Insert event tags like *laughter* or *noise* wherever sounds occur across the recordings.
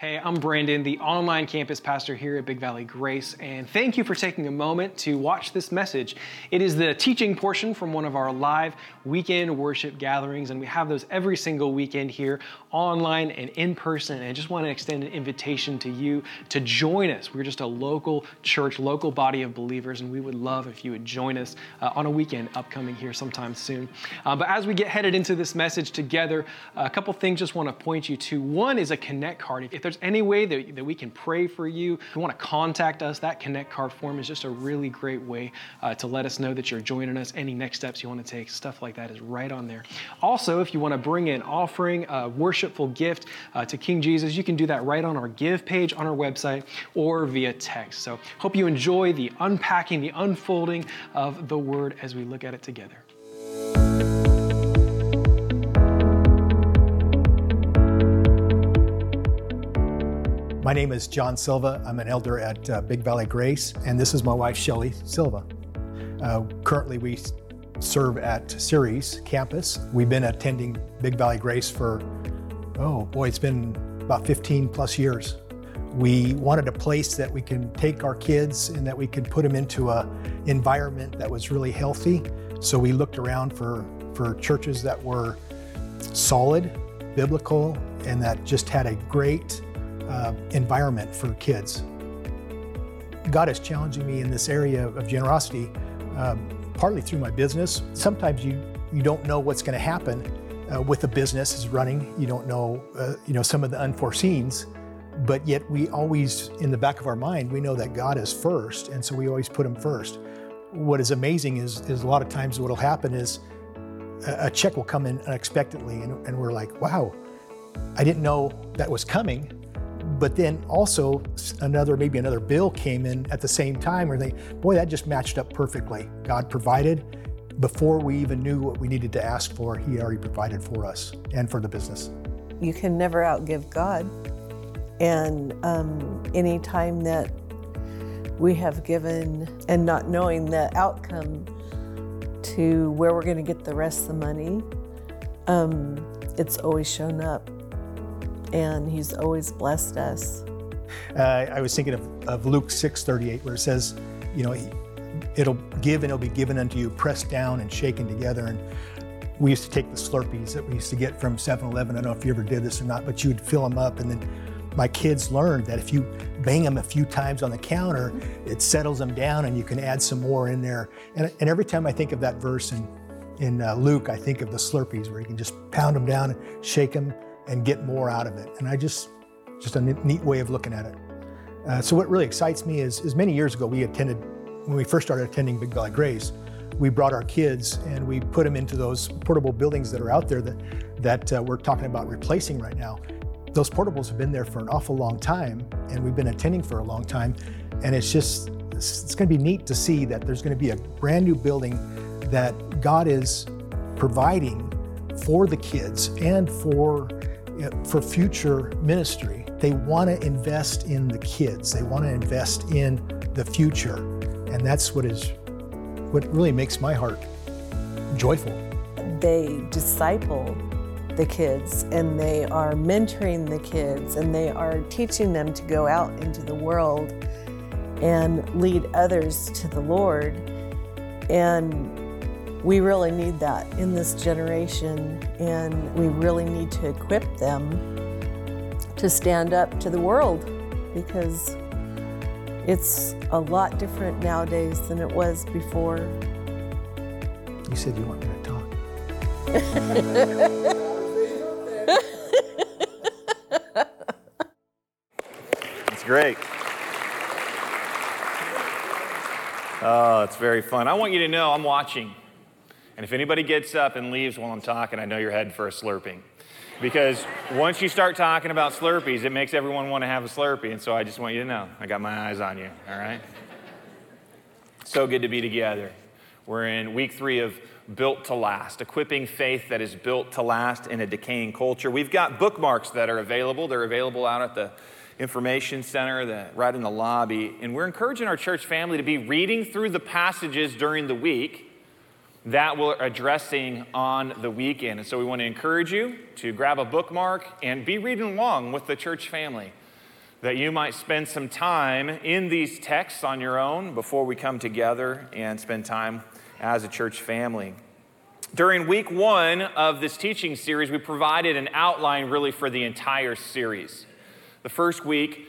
Hey, I'm Brandon, the online campus pastor here at Big Valley Grace, and thank you for taking a moment to watch this message. It is the teaching portion from one of our live weekend worship gatherings, and we have those every single weekend here, online and in person. And I just want to extend an invitation to you to join us. We're just a local church, local body of believers, and we would love if you would join us uh, on a weekend upcoming here sometime soon. Uh, but as we get headed into this message together, a couple things just want to point you to. One is a connect card. If there's any way that, that we can pray for you, if you want to contact us, that Connect card form is just a really great way uh, to let us know that you're joining us. Any next steps you want to take, stuff like that is right on there. Also, if you want to bring an offering, a worshipful gift uh, to King Jesus, you can do that right on our give page on our website or via text. So, hope you enjoy the unpacking, the unfolding of the word as we look at it together. My name is John Silva. I'm an elder at uh, Big Valley Grace, and this is my wife, Shelly Silva. Uh, currently, we serve at Ceres campus. We've been attending Big Valley Grace for, oh boy, it's been about 15 plus years. We wanted a place that we can take our kids and that we can put them into a environment that was really healthy. So we looked around for, for churches that were solid, biblical, and that just had a great uh, environment for kids. God is challenging me in this area of generosity, um, partly through my business. Sometimes you you don't know what's going to happen uh, with a business is running. You don't know uh, you know some of the unforeseens, but yet we always in the back of our mind we know that God is first, and so we always put Him first. What is amazing is is a lot of times what will happen is a, a check will come in unexpectedly, and, and we're like, wow, I didn't know that was coming but then also another, maybe another bill came in at the same time where they, boy, that just matched up perfectly. God provided before we even knew what we needed to ask for, He already provided for us and for the business. You can never outgive God. And um, any time that we have given and not knowing the outcome to where we're going to get the rest of the money, um, it's always shown up and He's always blessed us. Uh, I was thinking of, of Luke 6:38, where it says, you know, it'll give and it'll be given unto you, pressed down and shaken together. And we used to take the Slurpees that we used to get from 7-Eleven. I don't know if you ever did this or not, but you would fill them up, and then my kids learned that if you bang them a few times on the counter, it settles them down, and you can add some more in there. And, and every time I think of that verse in in uh, Luke, I think of the Slurpees, where you can just pound them down, and shake them and get more out of it. And I just, just a neat way of looking at it. Uh, so what really excites me is, is many years ago we attended, when we first started attending Big Valley Grace, we brought our kids and we put them into those portable buildings that are out there that, that uh, we're talking about replacing right now. Those portables have been there for an awful long time and we've been attending for a long time. And it's just, it's, it's gonna be neat to see that there's gonna be a brand new building that God is providing for the kids and for for future ministry. They want to invest in the kids. They want to invest in the future. And that's what is what really makes my heart joyful. They disciple the kids and they are mentoring the kids and they are teaching them to go out into the world and lead others to the Lord. And we really need that in this generation, and we really need to equip them to stand up to the world because it's a lot different nowadays than it was before. You said you want me to talk. *laughs* That's great. Oh, it's very fun. I want you to know I'm watching. And if anybody gets up and leaves while I'm talking, I know you're heading for a Slurpee. Because once you start talking about Slurpees, it makes everyone want to have a Slurpee. And so I just want you to know, I got my eyes on you, all right? So good to be together. We're in week three of Built to Last, equipping faith that is built to last in a decaying culture. We've got bookmarks that are available. They're available out at the information center, the, right in the lobby. And we're encouraging our church family to be reading through the passages during the week that we're addressing on the weekend. And so we want to encourage you to grab a bookmark and be reading along with the church family. that you might spend some time in these texts on your own before we come together and spend time as a church family. During week one of this teaching series, we provided an outline really for the entire series. The first week,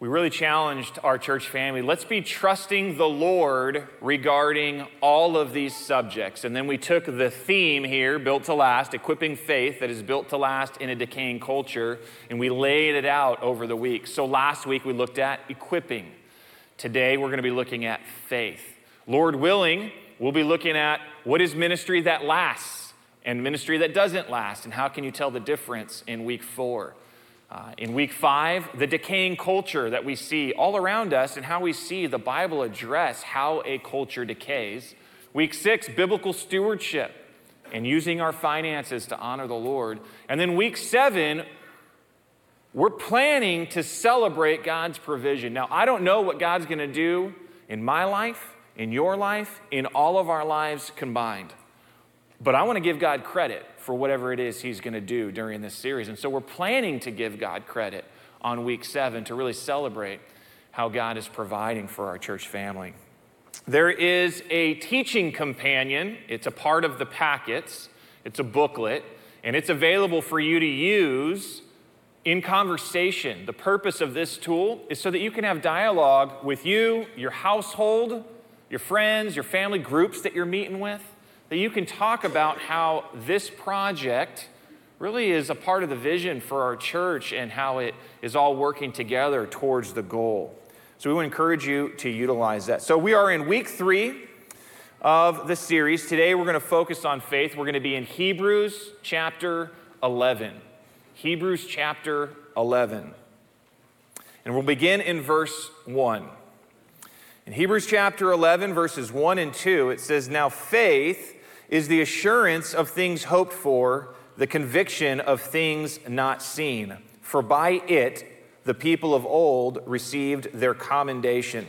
we really challenged our church family let's be trusting the Lord regarding all of these subjects. And then we took the theme here, built to last, equipping faith that is built to last in a decaying culture, and we laid it out over the week. So last week we looked at equipping. Today we're going to be looking at faith. Lord willing, we'll be looking at what is ministry that lasts and ministry that doesn't last, and how can you tell the difference in week four. Uh, in week five, the decaying culture that we see all around us and how we see the Bible address how a culture decays. Week six, biblical stewardship and using our finances to honor the Lord. And then week seven, we're planning to celebrate God's provision. Now, I don't know what God's going to do in my life in your life, in all of our lives combined. But I want to give God credit for whatever it is He's going to do during this series. And so we're planning to give God credit on week seven to really celebrate how God is providing for our church family. There is a teaching companion, it's a part of the packets, it's a booklet, and it's available for you to use in conversation. The purpose of this tool is so that you can have dialogue with you, your household, your friends, your family groups that you're meeting with, that you can talk about how this project really is a part of the vision for our church and how it is all working together towards the goal. So we to encourage you to utilize that. So we are in week three of the series. Today we're going to focus on faith. We're going to be in Hebrews chapter 11. Hebrews chapter 11. And we'll begin in verse 1. In Hebrews chapter 11, verses 1 and 2, it says, Now faith is the assurance of things hoped for, the conviction of things not seen. For by it the people of old received their commendation.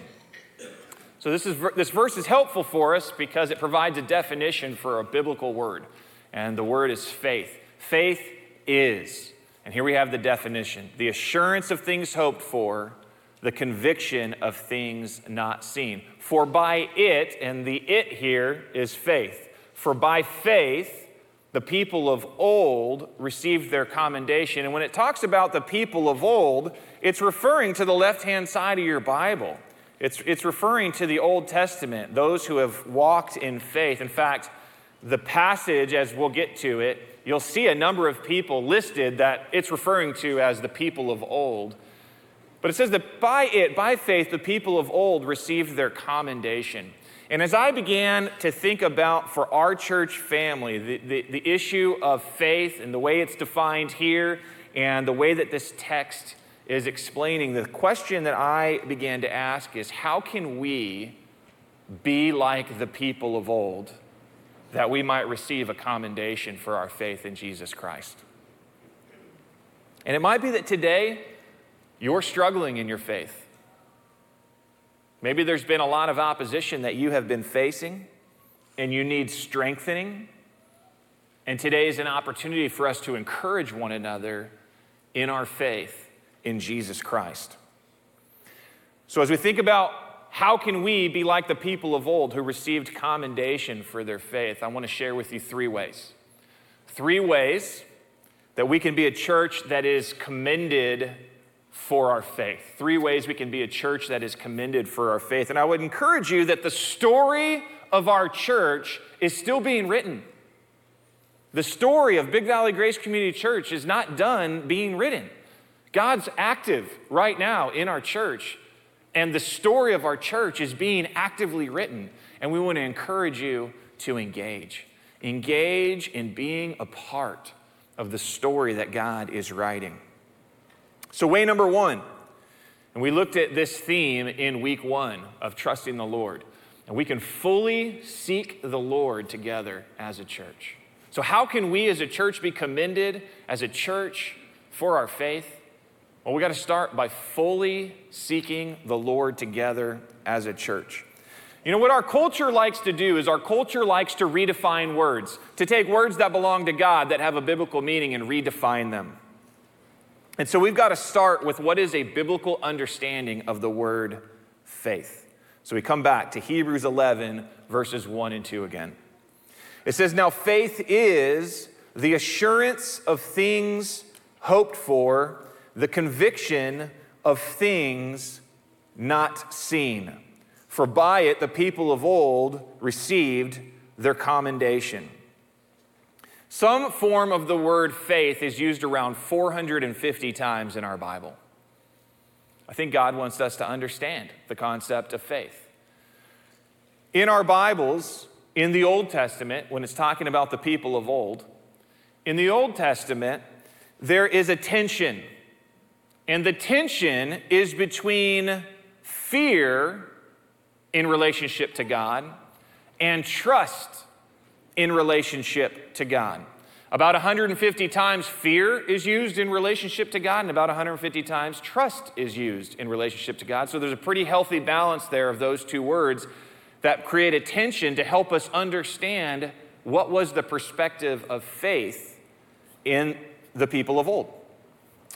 So this, is, this verse is helpful for us because it provides a definition for a biblical word. And the word is faith. Faith is, and here we have the definition the assurance of things hoped for, the conviction of things not seen. For by it, and the it here is faith, for by faith, the people of old received their commendation. And when it talks about the people of old, it's referring to the left hand side of your Bible. It's, it's referring to the Old Testament, those who have walked in faith. In fact, the passage, as we'll get to it, you'll see a number of people listed that it's referring to as the people of old. But it says that by it, by faith, the people of old received their commendation. And as I began to think about for our church family, the, the, the, issue of faith and the way it's defined here and the way that this text is explaining, the question that I began to ask is how can we be like the people of old that we might receive a commendation for our faith in Jesus Christ? And it might be that today you're struggling in your faith. Maybe there's been a lot of opposition that you have been facing and you need strengthening. And today is an opportunity for us to encourage one another in our faith in Jesus Christ. So as we think about how can we be like the people of old who received commendation for their faith, I want to share with you three ways. Three ways that we can be a church that is commended for our faith. Three ways we can be a church that is commended for our faith. And I would encourage you that the story of our church is still being written. The story of Big Valley Grace Community Church is not done being written. God's active right now in our church, and the story of our church is being actively written. And we want to encourage you to engage. Engage in being a part of the story that God is writing. So, way number one, and we looked at this theme in week one of trusting the Lord. And we can fully seek the Lord together as a church. So, how can we as a church be commended as a church for our faith? Well, we got to start by fully seeking the Lord together as a church. You know, what our culture likes to do is our culture likes to redefine words, to take words that belong to God that have a biblical meaning and redefine them. And so we've got to start with what is a biblical understanding of the word faith. So we come back to Hebrews 11, verses 1 and 2 again. It says, Now faith is the assurance of things hoped for, the conviction of things not seen. For by it the people of old received their commendation. Some form of the word faith is used around 450 times in our Bible. I think God wants us to understand the concept of faith. In our Bibles, in the Old Testament, when it's talking about the people of old, in the Old Testament, there is a tension. And the tension is between fear in relationship to God and trust in relationship to God. About 150 times fear is used in relationship to God, and about 150 times trust is used in relationship to God. So there's a pretty healthy balance there of those two words that create a tension to help us understand what was the perspective of faith in the people of old.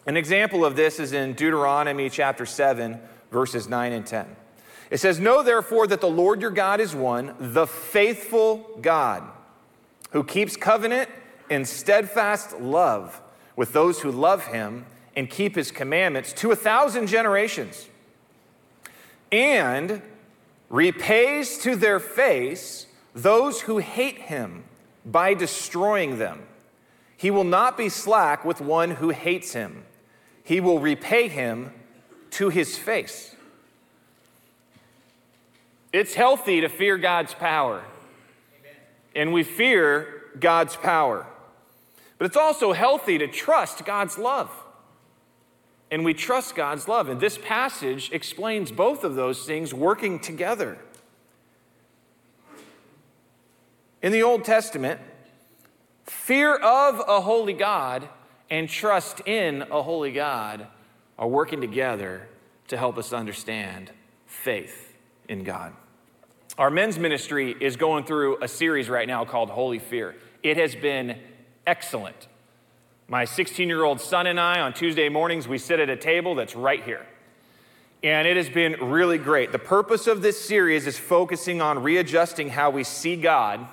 An example of this is in Deuteronomy chapter 7, verses 9 and 10. It says, Know therefore that the Lord your God is one, the faithful God, who keeps covenant and steadfast love with those who love him and keep his commandments to a thousand generations, and repays to their face those who hate him by destroying them. He will not be slack with one who hates him, he will repay him to his face. It's healthy to fear God's power, and we fear God's power. But it's also healthy to trust God's love. And we trust God's love. And this passage explains both of those things working together. In the Old Testament, fear of a holy God and trust in a holy God are working together to help us understand faith in God. Our men's ministry is going through a series right now called Holy Fear. It has been excellent. My 16 year old son and I, on Tuesday mornings, we sit at a table that's right here. And it has been really great. The purpose of this series is focusing on readjusting how we see God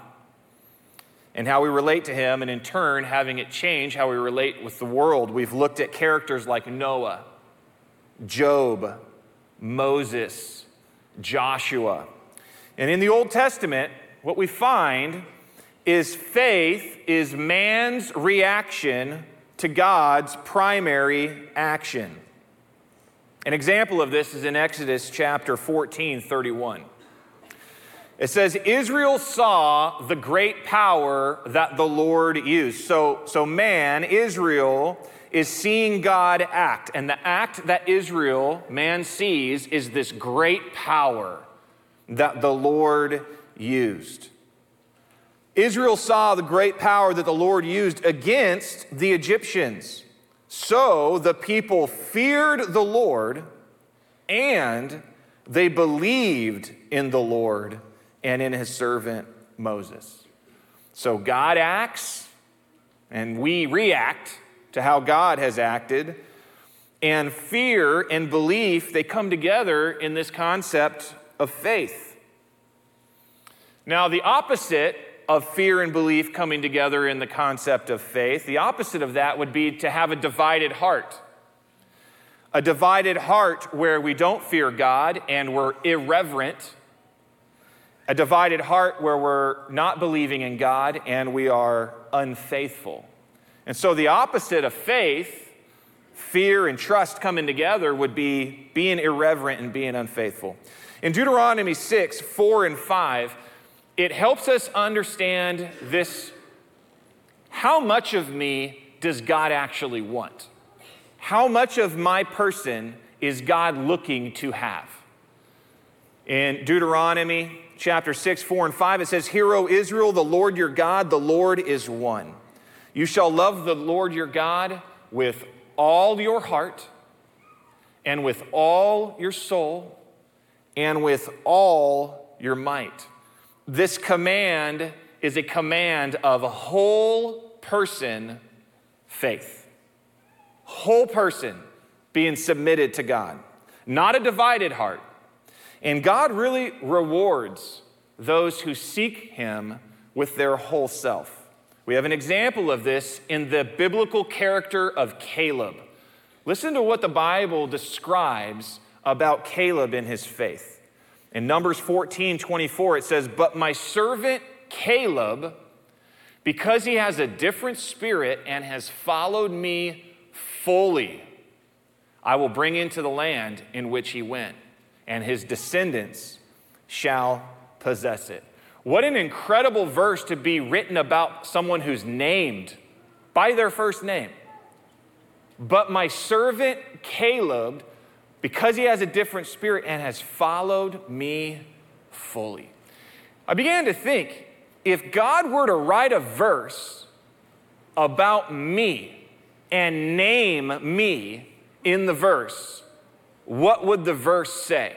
and how we relate to Him, and in turn, having it change how we relate with the world. We've looked at characters like Noah, Job, Moses, Joshua. And in the Old Testament, what we find is faith is man's reaction to God's primary action. An example of this is in Exodus chapter 14, 31. It says, Israel saw the great power that the Lord used. So, so man, Israel, is seeing God act. And the act that Israel, man, sees is this great power that the Lord used. Israel saw the great power that the Lord used against the Egyptians. So the people feared the Lord and they believed in the Lord and in his servant Moses. So God acts and we react to how God has acted. And fear and belief, they come together in this concept of faith. Now, the opposite of fear and belief coming together in the concept of faith. The opposite of that would be to have a divided heart. A divided heart where we don't fear God and we're irreverent. A divided heart where we're not believing in God and we are unfaithful. And so the opposite of faith, fear and trust coming together, would be being irreverent and being unfaithful. In Deuteronomy 6, 4 and 5, it helps us understand this how much of me does God actually want? How much of my person is God looking to have? In Deuteronomy chapter 6, 4, and 5, it says, Hear, O Israel, the Lord your God, the Lord is one. You shall love the Lord your God with all your heart, and with all your soul, and with all your might. This command is a command of whole person faith. whole person being submitted to God, not a divided heart. And God really rewards those who seek Him with their whole self. We have an example of this in the biblical character of Caleb. Listen to what the Bible describes about Caleb in his faith. In Numbers 14 24, it says, But my servant Caleb, because he has a different spirit and has followed me fully, I will bring into the land in which he went, and his descendants shall possess it. What an incredible verse to be written about someone who's named by their first name. But my servant Caleb, because he has a different spirit and has followed me fully. I began to think if God were to write a verse about me and name me in the verse, what would the verse say?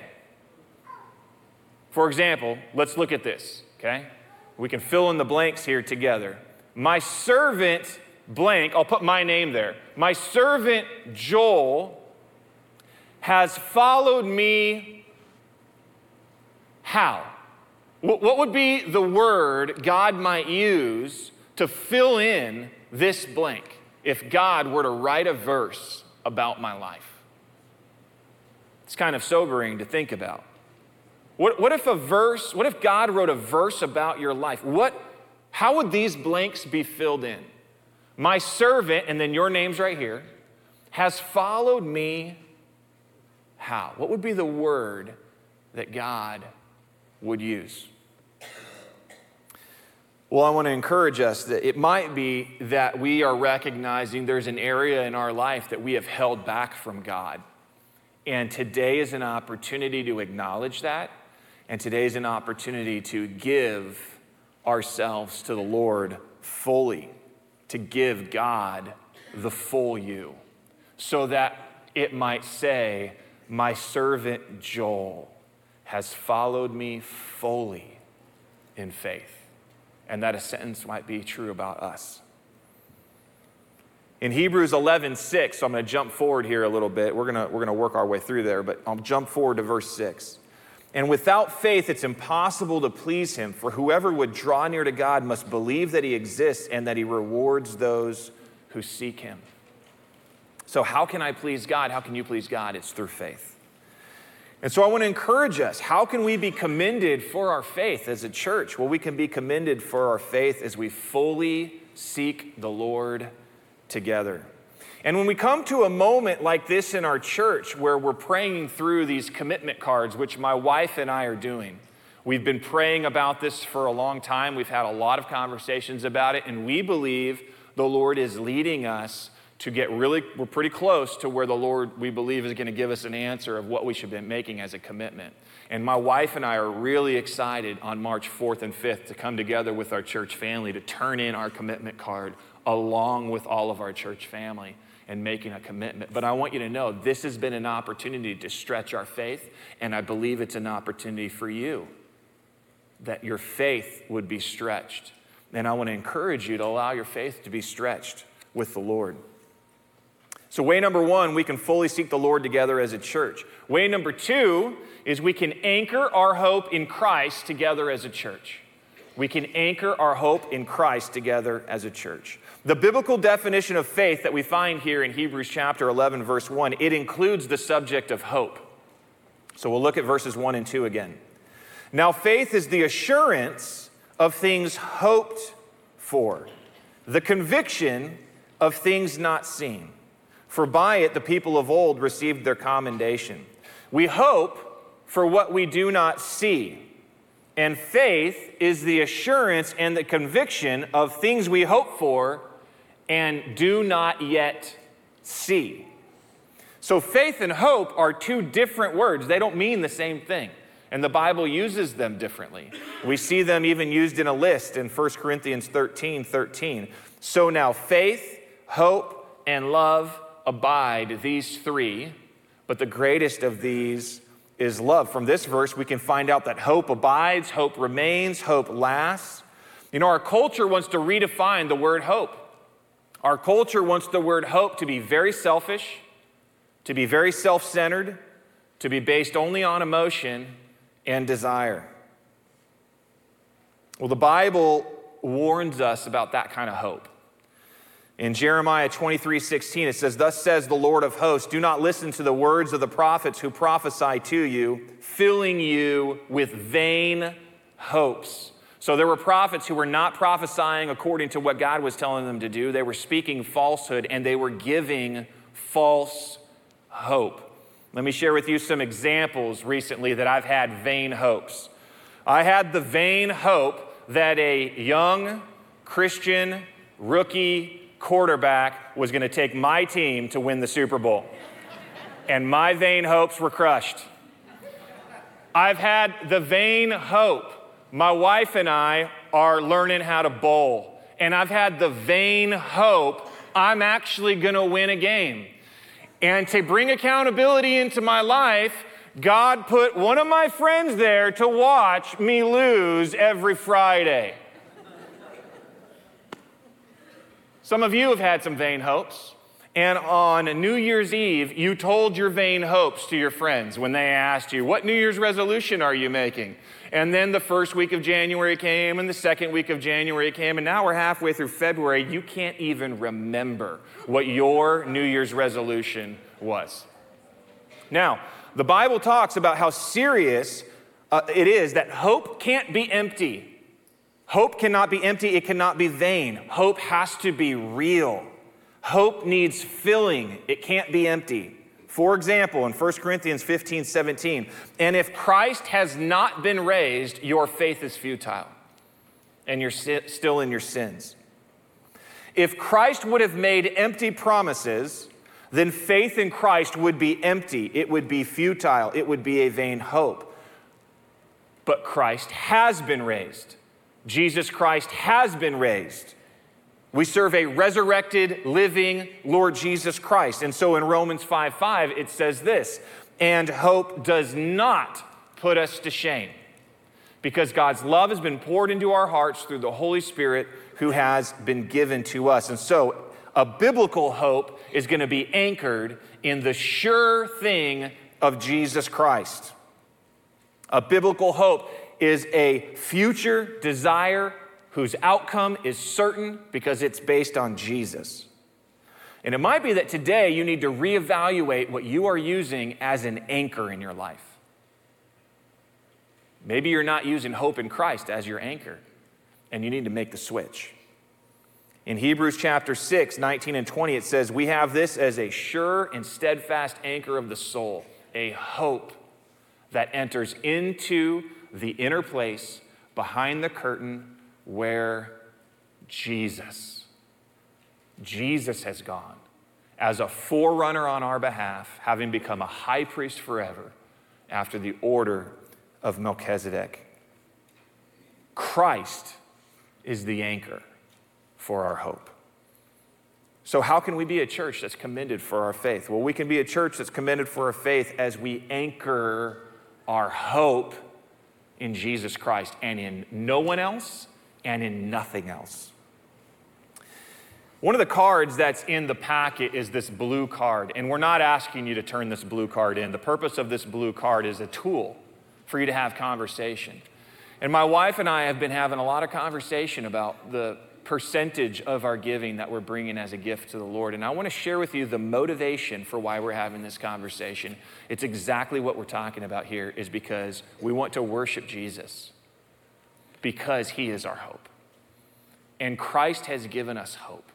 For example, let's look at this, okay? We can fill in the blanks here together. My servant, blank, I'll put my name there. My servant Joel has followed me how? What would be the word God might use to fill in this blank if God were to write a verse about my life? It's kind of sobering to think about. What, what if a verse, what if God wrote a verse about your life? What, how would these blanks be filled in? My servant, and then your name's right here, has followed me how? What would be the word that God would use? Well, I want to encourage us that it might be that we are recognizing there's an area in our life that we have held back from God. And today is an opportunity to acknowledge that. And today is an opportunity to give ourselves to the Lord fully, to give God the full you, so that it might say, My servant Joel has followed me fully in faith and that a sentence might be true about us. In Hebrews 11, 6, so I'm going to jump forward here a little bit. We're going we're going to work our way through there, but I'll jump forward to verse 6. And without faith, it's impossible to please him, for whoever would draw near to God must believe that he exists and that he rewards those who seek him. So, how can I please God? How can you please God? It's through faith. And so I want to encourage us. How can we be commended for our faith as a church? Well, we can be commended for our faith as we fully seek the Lord together. And when we come to a moment like this in our church where we're praying through these commitment cards, which my wife and I are doing, we've been praying about this for a long time. We've had a lot of conversations about it, and we believe the Lord is leading us to get really, we're pretty close to where the Lord, we believe, is going to give us an answer of what we should be making as a commitment. And my wife and I are really excited on March 4th and 5th to come together with our church family to turn in our commitment card along with all of our church family and making a commitment. But I want you to know this has been an opportunity to stretch our faith, and I believe it's an opportunity for you that your faith would be stretched. And I want to encourage you to allow your faith to be stretched with the Lord. So, way number one, we can fully seek the Lord together as a church. Way number two is we can anchor our hope in Christ together as a church. We can anchor our hope in Christ together as a church. The biblical definition of faith that we find here in Hebrews chapter 11 verse 1, it includes the subject of hope. So we'll look at verses 1 and 2 again. Now faith is the assurance of things hoped for, the conviction of things not seen for by it the people of old received their commendation. We hope for what we do not see. And faith is the assurance and the conviction of things we hope for and do not yet see. So, faith and hope are two different words. They don't mean the same thing. And the Bible uses them differently. We see them even used in a list in 1 Corinthians 13 13. So now, faith, hope, and love abide, these three, but the greatest of these is love. From this verse, we can find out that hope abides, hope remains, hope lasts. You know, our culture wants to redefine the word hope. Our culture wants the word hope to be very selfish, to be very self centered, to be based only on emotion and desire. Well, the Bible warns us about that kind of hope. In Jeremiah 23 16, it says, Thus says the Lord of hosts, do not listen to the words of the prophets who prophesy to you, filling you with vain hopes. So there were prophets who were not prophesying according to what God was telling them to do. They were speaking falsehood and they were giving false hope. Let me share with you some examples recently that I've had vain hopes. I had the vain hope that a young Christian rookie quarterback was going to take my team to win the Super Bowl. And my vain hopes were crushed. I've had the vain hope. My wife and I are learning how to bowl. And I've had the vain hope I'm actually going to win a game. And to bring accountability into my life, God put one of my friends there to watch me lose every Friday. Some of you have had some vain hopes. And on New Year's Eve, you told your vain hopes to your friends when they asked you, What New Year's resolution are you making? And then the first week of January came, and the second week of January came, and now we're halfway through February. You can't even remember what your New Year's resolution was. Now, the Bible talks about how serious uh, it is that hope can't be empty. Hope cannot be empty, it cannot be vain. Hope has to be real. Hope needs filling, it can't be empty. For example, in 1 Corinthians 15 17, and if Christ has not been raised, your faith is futile and you're still in your sins. If Christ would have made empty promises, then faith in Christ would be empty, it would be futile, it would be a vain hope. But Christ has been raised. Jesus Christ has been raised. We serve a resurrected, living Lord Jesus Christ. And so in Romans 5 5, it says this, and hope does not put us to shame because God's love has been poured into our hearts through the Holy Spirit who has been given to us. And so a biblical hope is going to be anchored in the sure thing of Jesus Christ. A biblical hope is a future desire whose outcome is certain because it's based on Jesus. And it might be that today you need to reevaluate what you are using as an anchor in your life. Maybe you're not using hope in Christ as your anchor, and you need to make the switch. In Hebrews chapter 6, 19 and 20, it says, We have this as a sure and steadfast anchor of the soul, a hope that enters into the inner place behind the curtain where Jesus, Jesus has gone as a forerunner on our behalf, having become a high priest forever after the order of Melchizedek. Christ is the anchor for our hope. So, how can we be a church that's commended for our faith? Well, we can be a church that's commended for our faith as we anchor our hope in Jesus Christ and in no one else and in nothing else. One of the cards that's in the packet is this blue card, and we're not asking you to turn this blue card in. The purpose of this blue card is a tool for you to have conversation. And my wife and I have been having a lot of conversation about the percentage of our giving that we're bringing as a gift to the Lord. And I want to share with you the motivation for why we're having this conversation. It's exactly what we're talking about here is because we want to worship Jesus because he is our hope. And Christ has given us hope.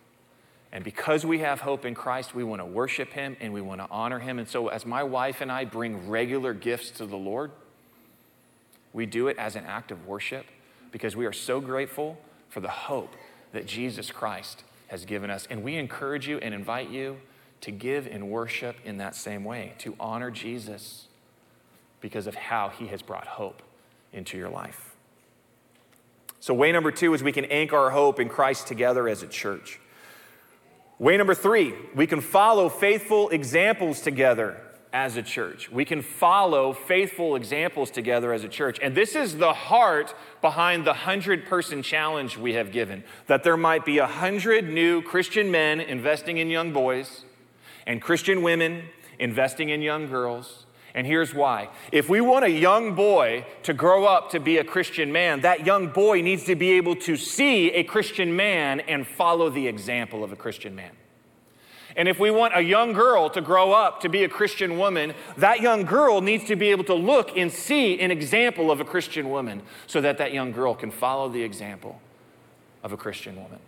And because we have hope in Christ, we want to worship him and we want to honor him. And so as my wife and I bring regular gifts to the Lord, we do it as an act of worship because we are so grateful for the hope that Jesus Christ has given us. And we encourage you and invite you to give and worship in that same way, to honor Jesus because of how he has brought hope into your life. So, way number two is we can anchor our hope in Christ together as a church. Way number three, we can follow faithful examples together as a church. We can follow faithful examples together as a church. And this is the heart behind the 100 person challenge we have given that there might be 100 new Christian men investing in young boys and Christian women investing in young girls. And here's why. If we want a young boy to grow up to be a Christian man, that young boy needs to be able to see a Christian man and follow the example of a Christian man. And if we want a young girl to grow up to be a Christian woman, that young girl needs to be able to look and see an example of a Christian woman so that that young girl can follow the example of a Christian woman.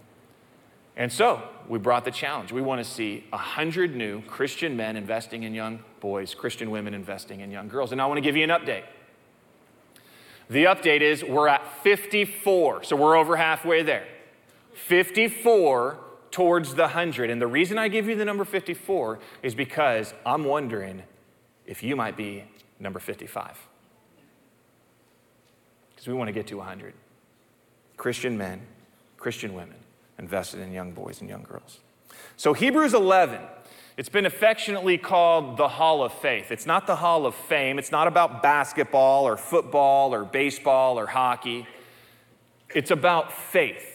And so we brought the challenge. We want to see 100 new Christian men investing in young boys, Christian women investing in young girls. And I want to give you an update. The update is we're at 54, so we're over halfway there. 54 towards the 100. And the reason I give you the number 54 is because I'm wondering if you might be number 55. Because we want to get to 100. Christian men, Christian women invested in young boys and young girls. So, Hebrews 11, it's been affectionately called the Hall of Faith. It's not the Hall of Fame, it's not about basketball or football or baseball or hockey. It's about faith.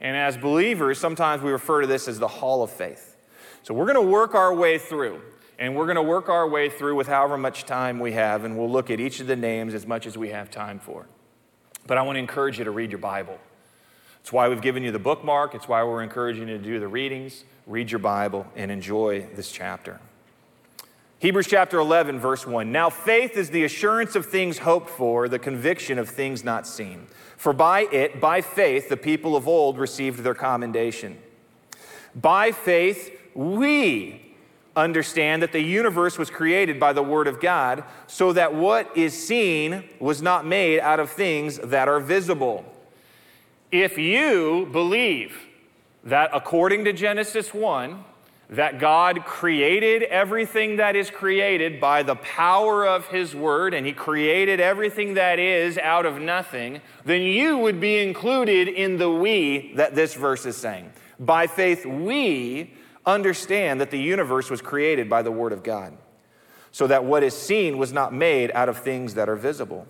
And as believers, sometimes we refer to this as the hall of faith. So we're going to work our way through, and we're going to work our way through with however much time we have, and we'll look at each of the names as much as we have time for. But I want to encourage you to read your Bible. It's why we've given you the bookmark, it's why we're encouraging you to do the readings. Read your Bible and enjoy this chapter. Hebrews chapter 11, verse 1. Now faith is the assurance of things hoped for, the conviction of things not seen. For by it, by faith, the people of old received their commendation. By faith, we understand that the universe was created by the Word of God, so that what is seen was not made out of things that are visible. If you believe that according to Genesis 1, that God created everything that is created by the power of His Word, and He created everything that is out of nothing, then you would be included in the we that this verse is saying. By faith, we understand that the universe was created by the Word of God, so that what is seen was not made out of things that are visible.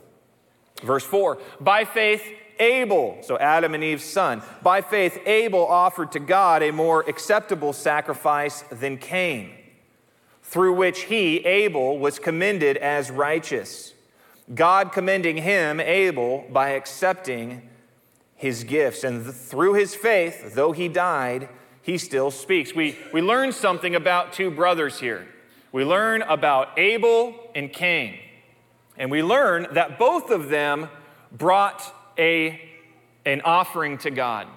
Verse 4 By faith, Abel, so Adam and Eve's son, by faith, Abel offered to God a more acceptable sacrifice than Cain, through which he, Abel, was commended as righteous. God commending him, Abel, by accepting his gifts. And through his faith, though he died, he still speaks. We, we learn something about two brothers here. We learn about Abel and Cain. And we learn that both of them brought a, an offering to God.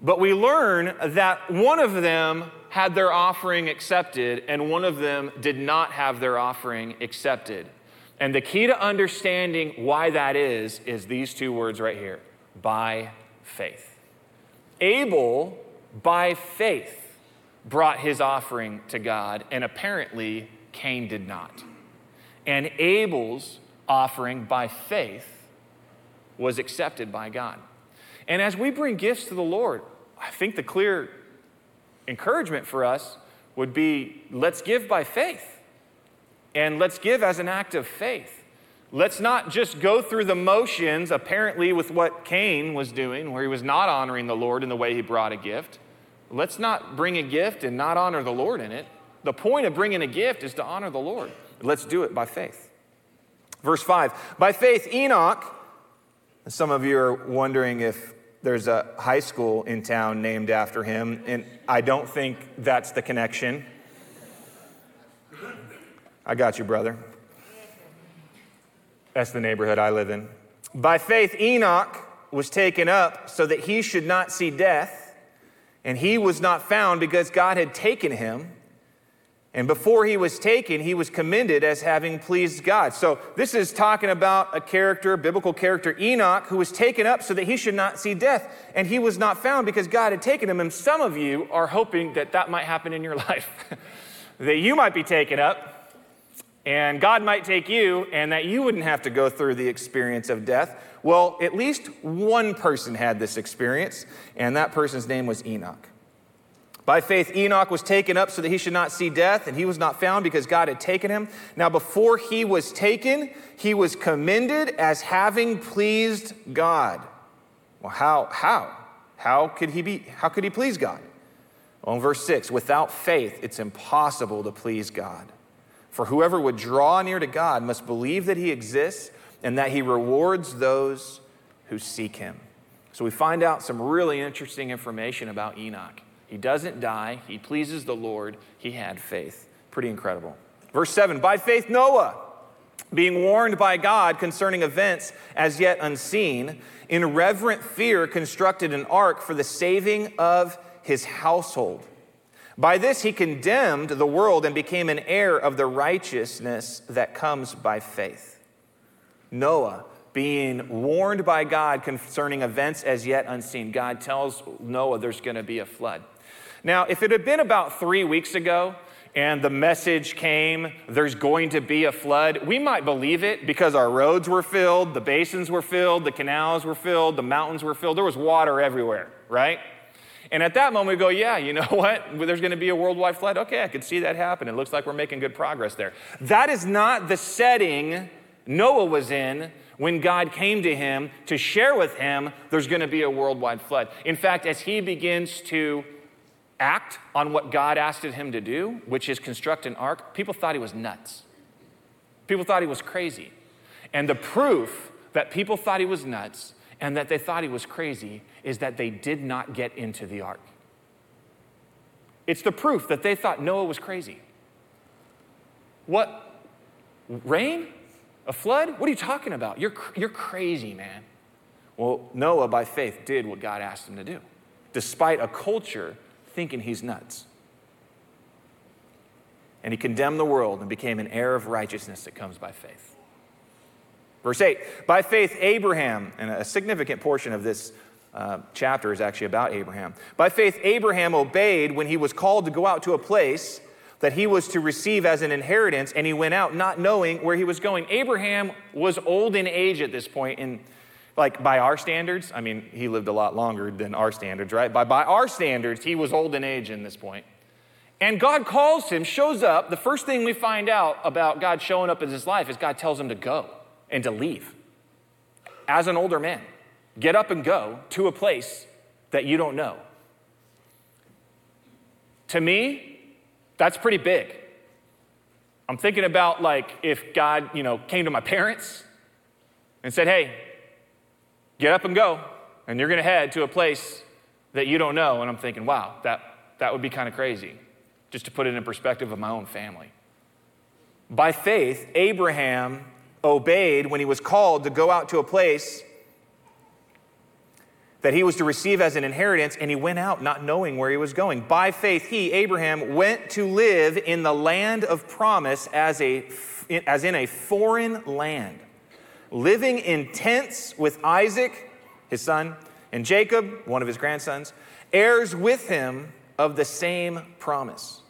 But we learn that one of them had their offering accepted and one of them did not have their offering accepted. And the key to understanding why that is, is these two words right here by faith. Abel, by faith, brought his offering to God, and apparently Cain did not. And Abel's offering by faith was accepted by God. And as we bring gifts to the Lord, I think the clear encouragement for us would be let's give by faith. And let's give as an act of faith. Let's not just go through the motions, apparently, with what Cain was doing, where he was not honoring the Lord in the way he brought a gift. Let's not bring a gift and not honor the Lord in it. The point of bringing a gift is to honor the Lord. Let's do it by faith. Verse 5 By faith, Enoch some of you are wondering if there's a high school in town named after him, and I don't think that's the connection. I got you, brother. That's the neighborhood I live in. By faith, Enoch was taken up so that he should not see death, and he was not found because God had taken him. And before he was taken, he was commended as having pleased God. So, this is talking about a character, biblical character, Enoch, who was taken up so that he should not see death. And he was not found because God had taken him. And some of you are hoping that that might happen in your *laughs* life, that you might be taken up and God might take you and that you wouldn't have to go through the experience of death. Well, at least one person had this experience, and that person's name was Enoch. By faith, Enoch was taken up so that he should not see death, and he was not found because God had taken him. Now, before he was taken, he was commended as having pleased God. Well, how? How? How could he be? How could he please God? Well, in verse 6, without faith, it's impossible to please God. For whoever would draw near to God must believe that he exists and that he rewards those who seek him. So we find out some really interesting information about Enoch. He doesn't die, he pleases the Lord, he had faith. Pretty incredible. Verse 7 By faith, Noah, being warned by God concerning events as yet unseen, in reverent fear constructed an ark for the saving of his household. By this he condemned the world and became an heir of the righteousness that comes by faith. Noah, being warned by God concerning events as yet unseen, God tells Noah there's going to be a flood. Now, if it had been about three weeks ago and the message came, there's going to be a flood, we might believe it because our roads were filled, the basins were filled, the canals were filled, the mountains were filled, there was water everywhere, right? And at that moment, we go, yeah, you know *laughs* what? There's going to be a worldwide flood. Okay, I could see that happen. It looks like we're making good progress there. That is not the setting Noah was in when God came to him to share with him there's going to be a worldwide flood. In fact, as he begins to act on what God asked him to do, which is construct an ark, people thought he was nuts. People thought he was crazy. And the proof that people thought he was nuts and that they thought he was crazy is that they did not get into the ark. It's the proof that they thought Noah was crazy. What? Rain? A flood? What are you talking about? You're, you're crazy, man. Well, Noah, by faith, did what God asked him to do, despite a culture thinking he's nuts. And he condemned the world and became an heir of righteousness that comes by faith. Verse 8 By faith, Abraham, and a significant portion of this uh, chapter is actually about Abraham. By faith, Abraham obeyed when he was called to go out to a place that he was to receive as an inheritance, and he went out not knowing where he was going. Abraham was old in age at this point, and like by our standards, I mean, he lived a lot longer than our standards, right? By, by our standards, he was old in age in this point. And God calls him, shows up. The first thing we find out about God showing up in his life is God tells him to go and to leave. As an older man, get up and go to a place that you don't know. To me, that's pretty big. I'm thinking about like if God, you know, came to my parents and said, "Hey, get up and go, and you're going to head to a place that you don't know. And I'm thinking, wow, that, that would be kind of crazy, just to put it in perspective of my own family. By faith, Abraham obeyed when he was called to go out to a place that he was to receive as an inheritance, and he went out not knowing where he was going. By faith, he, Abraham, went to live in the land of promise as, a, as in a foreign land living in tents with Isaac, his son, and Jacob, one of his grandsons, heirs with him of the same promise.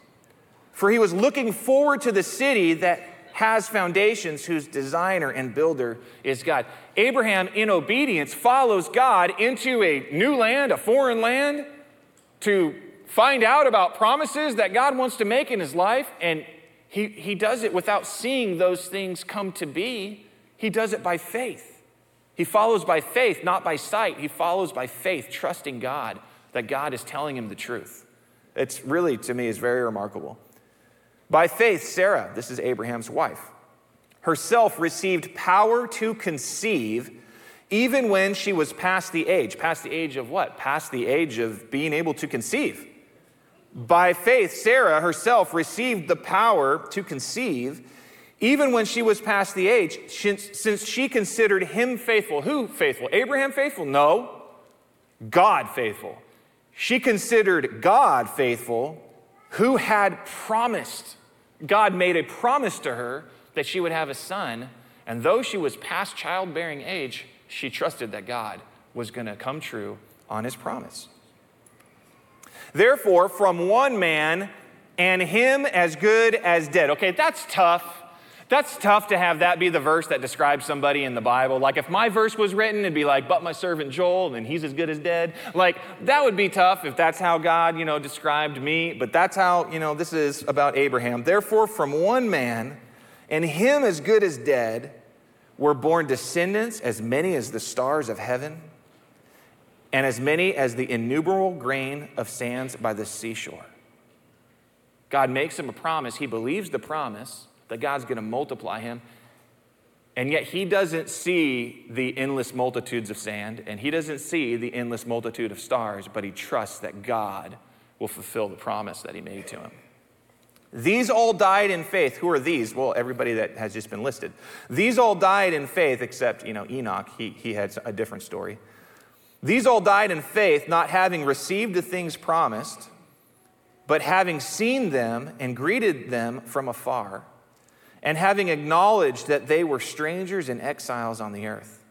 For he was looking forward to the city that has foundations, whose designer and builder is God. Abraham, in obedience, follows God into a new land, a foreign land, to find out about promises that God wants to make in his life, and he, he does it without seeing those things come to be. He does it by faith. He follows by faith, not by sight. He follows by faith, trusting God that God is telling him the truth. It's really, to me, is very remarkable. By faith, Sarah, this is Abraham's wife, herself received power to conceive even when she was past the age. Past the age of what? Past the age of being able to conceive. By faith, Sarah herself received the power to conceive even when she was past the age, since she considered him faithful. Who faithful? Abraham faithful? No. God faithful. She considered God faithful, who had promised. God made a promise to her that she would have a son, and though she was past childbearing age, she trusted that God was going to come true on his promise. Therefore, from one man, and him as good as dead. Okay, that's tough That's tough to have that be the verse that describes somebody in the Bible. Like if my verse was written, it'd be like, but my servant Joel, and he's as good as dead. Like that would be tough if that's how God, you know, described me. But that's how, you know, this is about Abraham. Therefore, from one man, and him as good as dead, were born descendants as many as the stars of heaven, and as many as the innumerable grain of sands by the seashore. God makes him a promise. He believes the promise that God's going to multiply him. And yet he doesn't see the endless multitudes of sand and he doesn't see the endless multitude of stars, but he trusts that God will fulfill the promise that he made to him. These all died in faith. Who are these? Well, everybody that has just been listed. These all died in faith, except, you know, Enoch, he, he had a different story. These all died in faith, not having received the things promised, but having seen them and greeted them from afar and having acknowledged that they were strangers and exiles on the earth.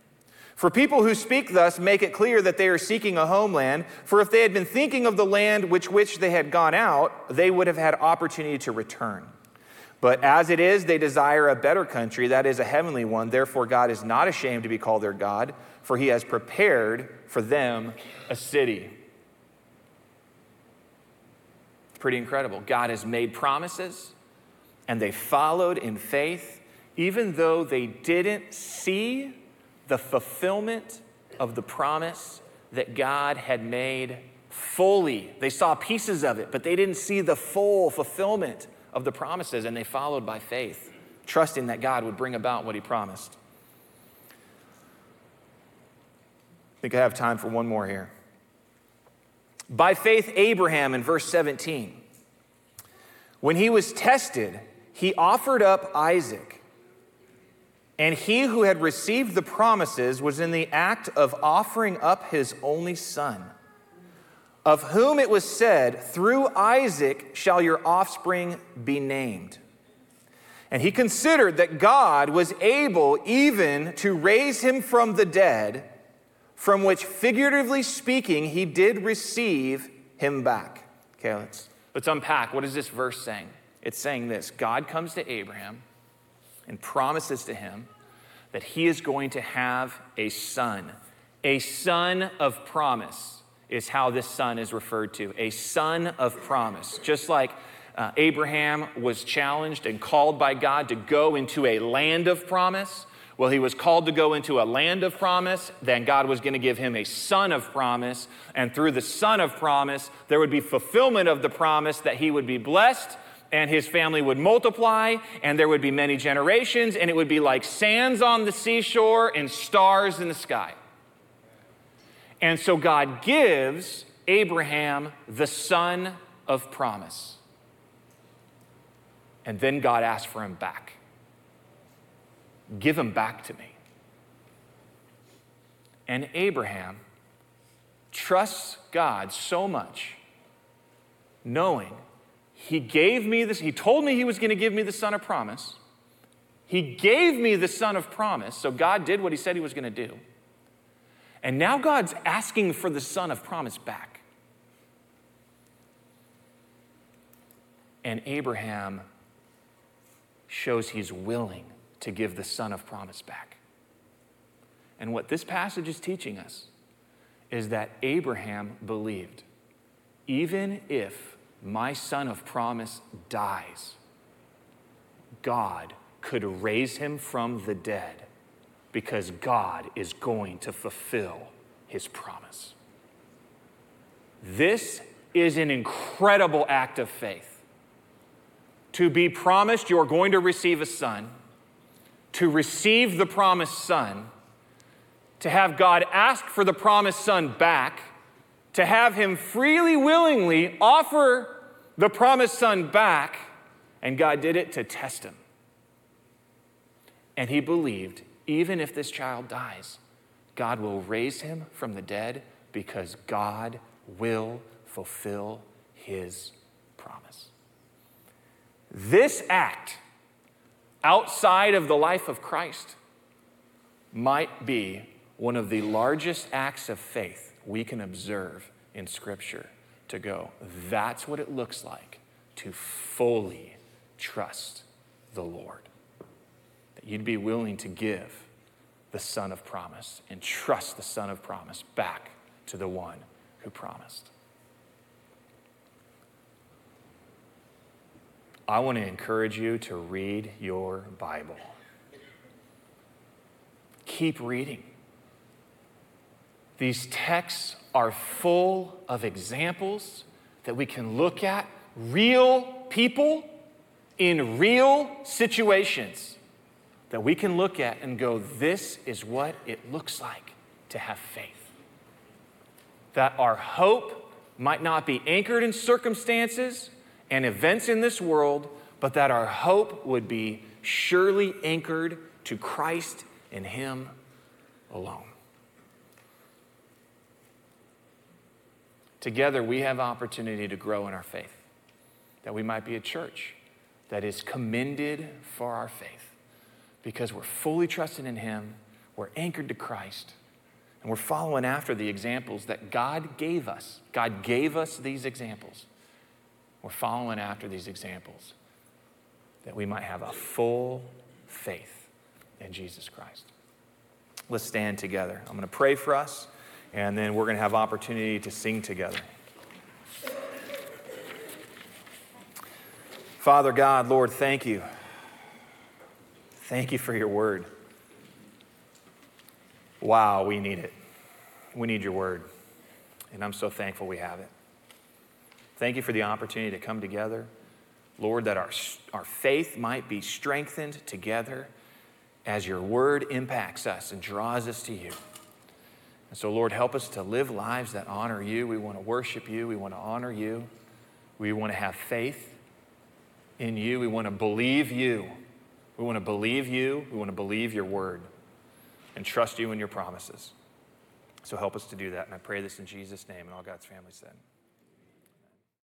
For people who speak thus make it clear that they are seeking a homeland, for if they had been thinking of the land which which they had gone out, they would have had opportunity to return. But as it is, they desire a better country, that is a heavenly one. Therefore, God is not ashamed to be called their God, for he has prepared for them a city. Pretty incredible. God has made promises and they followed in faith, even though they didn't see the fulfillment of the promise that God had made fully. They saw pieces of it, but they didn't see the full fulfillment of the promises, and they followed by faith, trusting that God would bring about what He promised. I think I have time for one more here. By faith, Abraham in verse 17, when he was tested, he offered up Isaac. And he who had received the promises was in the act of offering up his only son, of whom it was said, Through Isaac shall your offspring be named. And he considered that God was able even to raise him from the dead, from which, figuratively speaking, he did receive him back. Okay, let's, let's unpack. What is this verse saying? It's saying this God comes to Abraham and promises to him that he is going to have a son. A son of promise is how this son is referred to. A son of promise. Just like uh, Abraham was challenged and called by God to go into a land of promise. Well, he was called to go into a land of promise. Then God was going to give him a son of promise. And through the son of promise, there would be fulfillment of the promise that he would be blessed and his family would multiply, and there would be many generations, and it would be like sands on the seashore and stars in the sky. And so God gives Abraham the son of promise. And then God asks for him back. Give him back to me. And Abraham trusts God so much, knowing he gave me this, he told me he was going to give me the son of promise. He gave me the son of promise, so God did what he said he was going to do. And now God's asking for the son of promise back. And Abraham shows he's willing to give the son of promise back. And what this passage is teaching us is that Abraham believed, even if my son of promise dies, God could raise him from the dead because God is going to fulfill his promise. This is an incredible act of faith. To be promised you're going to receive a son, to receive the promised son, to have God ask for the promised son back to have him freely, willingly offer the promised son back, and God did it to test him. And he believed, even if this child dies, God will raise him from the dead because God will fulfill his promise. This act outside of the life of Christ might be one of the largest acts of faith we can observe in Scripture to go, that's what it looks like to fully trust the Lord. that you'd be willing to give the son of promise and trust the son of promise back to the one who promised. I want to encourage you to read your Bible. Keep reading. These texts are full of examples that we can look at, real people in real situations that we can look at and go, this is what it looks like to have faith. That our hope might not be anchored in circumstances and events in this world, but that our hope would be surely anchored to Christ and Him alone. Together, we have opportunity to grow in our faith, that we might be a church that is commended for our faith because we're fully trusting in Him, we're anchored to Christ, and we're following after the examples that God gave us. God gave us these examples. We're following after these examples that we might have a full faith in Jesus Christ. Let's stand together. I'm going to pray for us, and then we're going to have opportunity to sing together. Father God, Lord, thank you. Thank you for your word. Wow, we need it. We need your word. And I'm so thankful we have it. Thank you for the opportunity to come together. Lord, that our, our faith might be strengthened together as your word impacts us and draws us to you. And so, Lord, help us to live lives that honor you. We want to worship you. We want to honor you. We want to have faith in you. We want to believe you. We want to believe you. We want to believe your word and trust you in your promises. So help us to do that. And I pray this in Jesus' name. And all God's family said.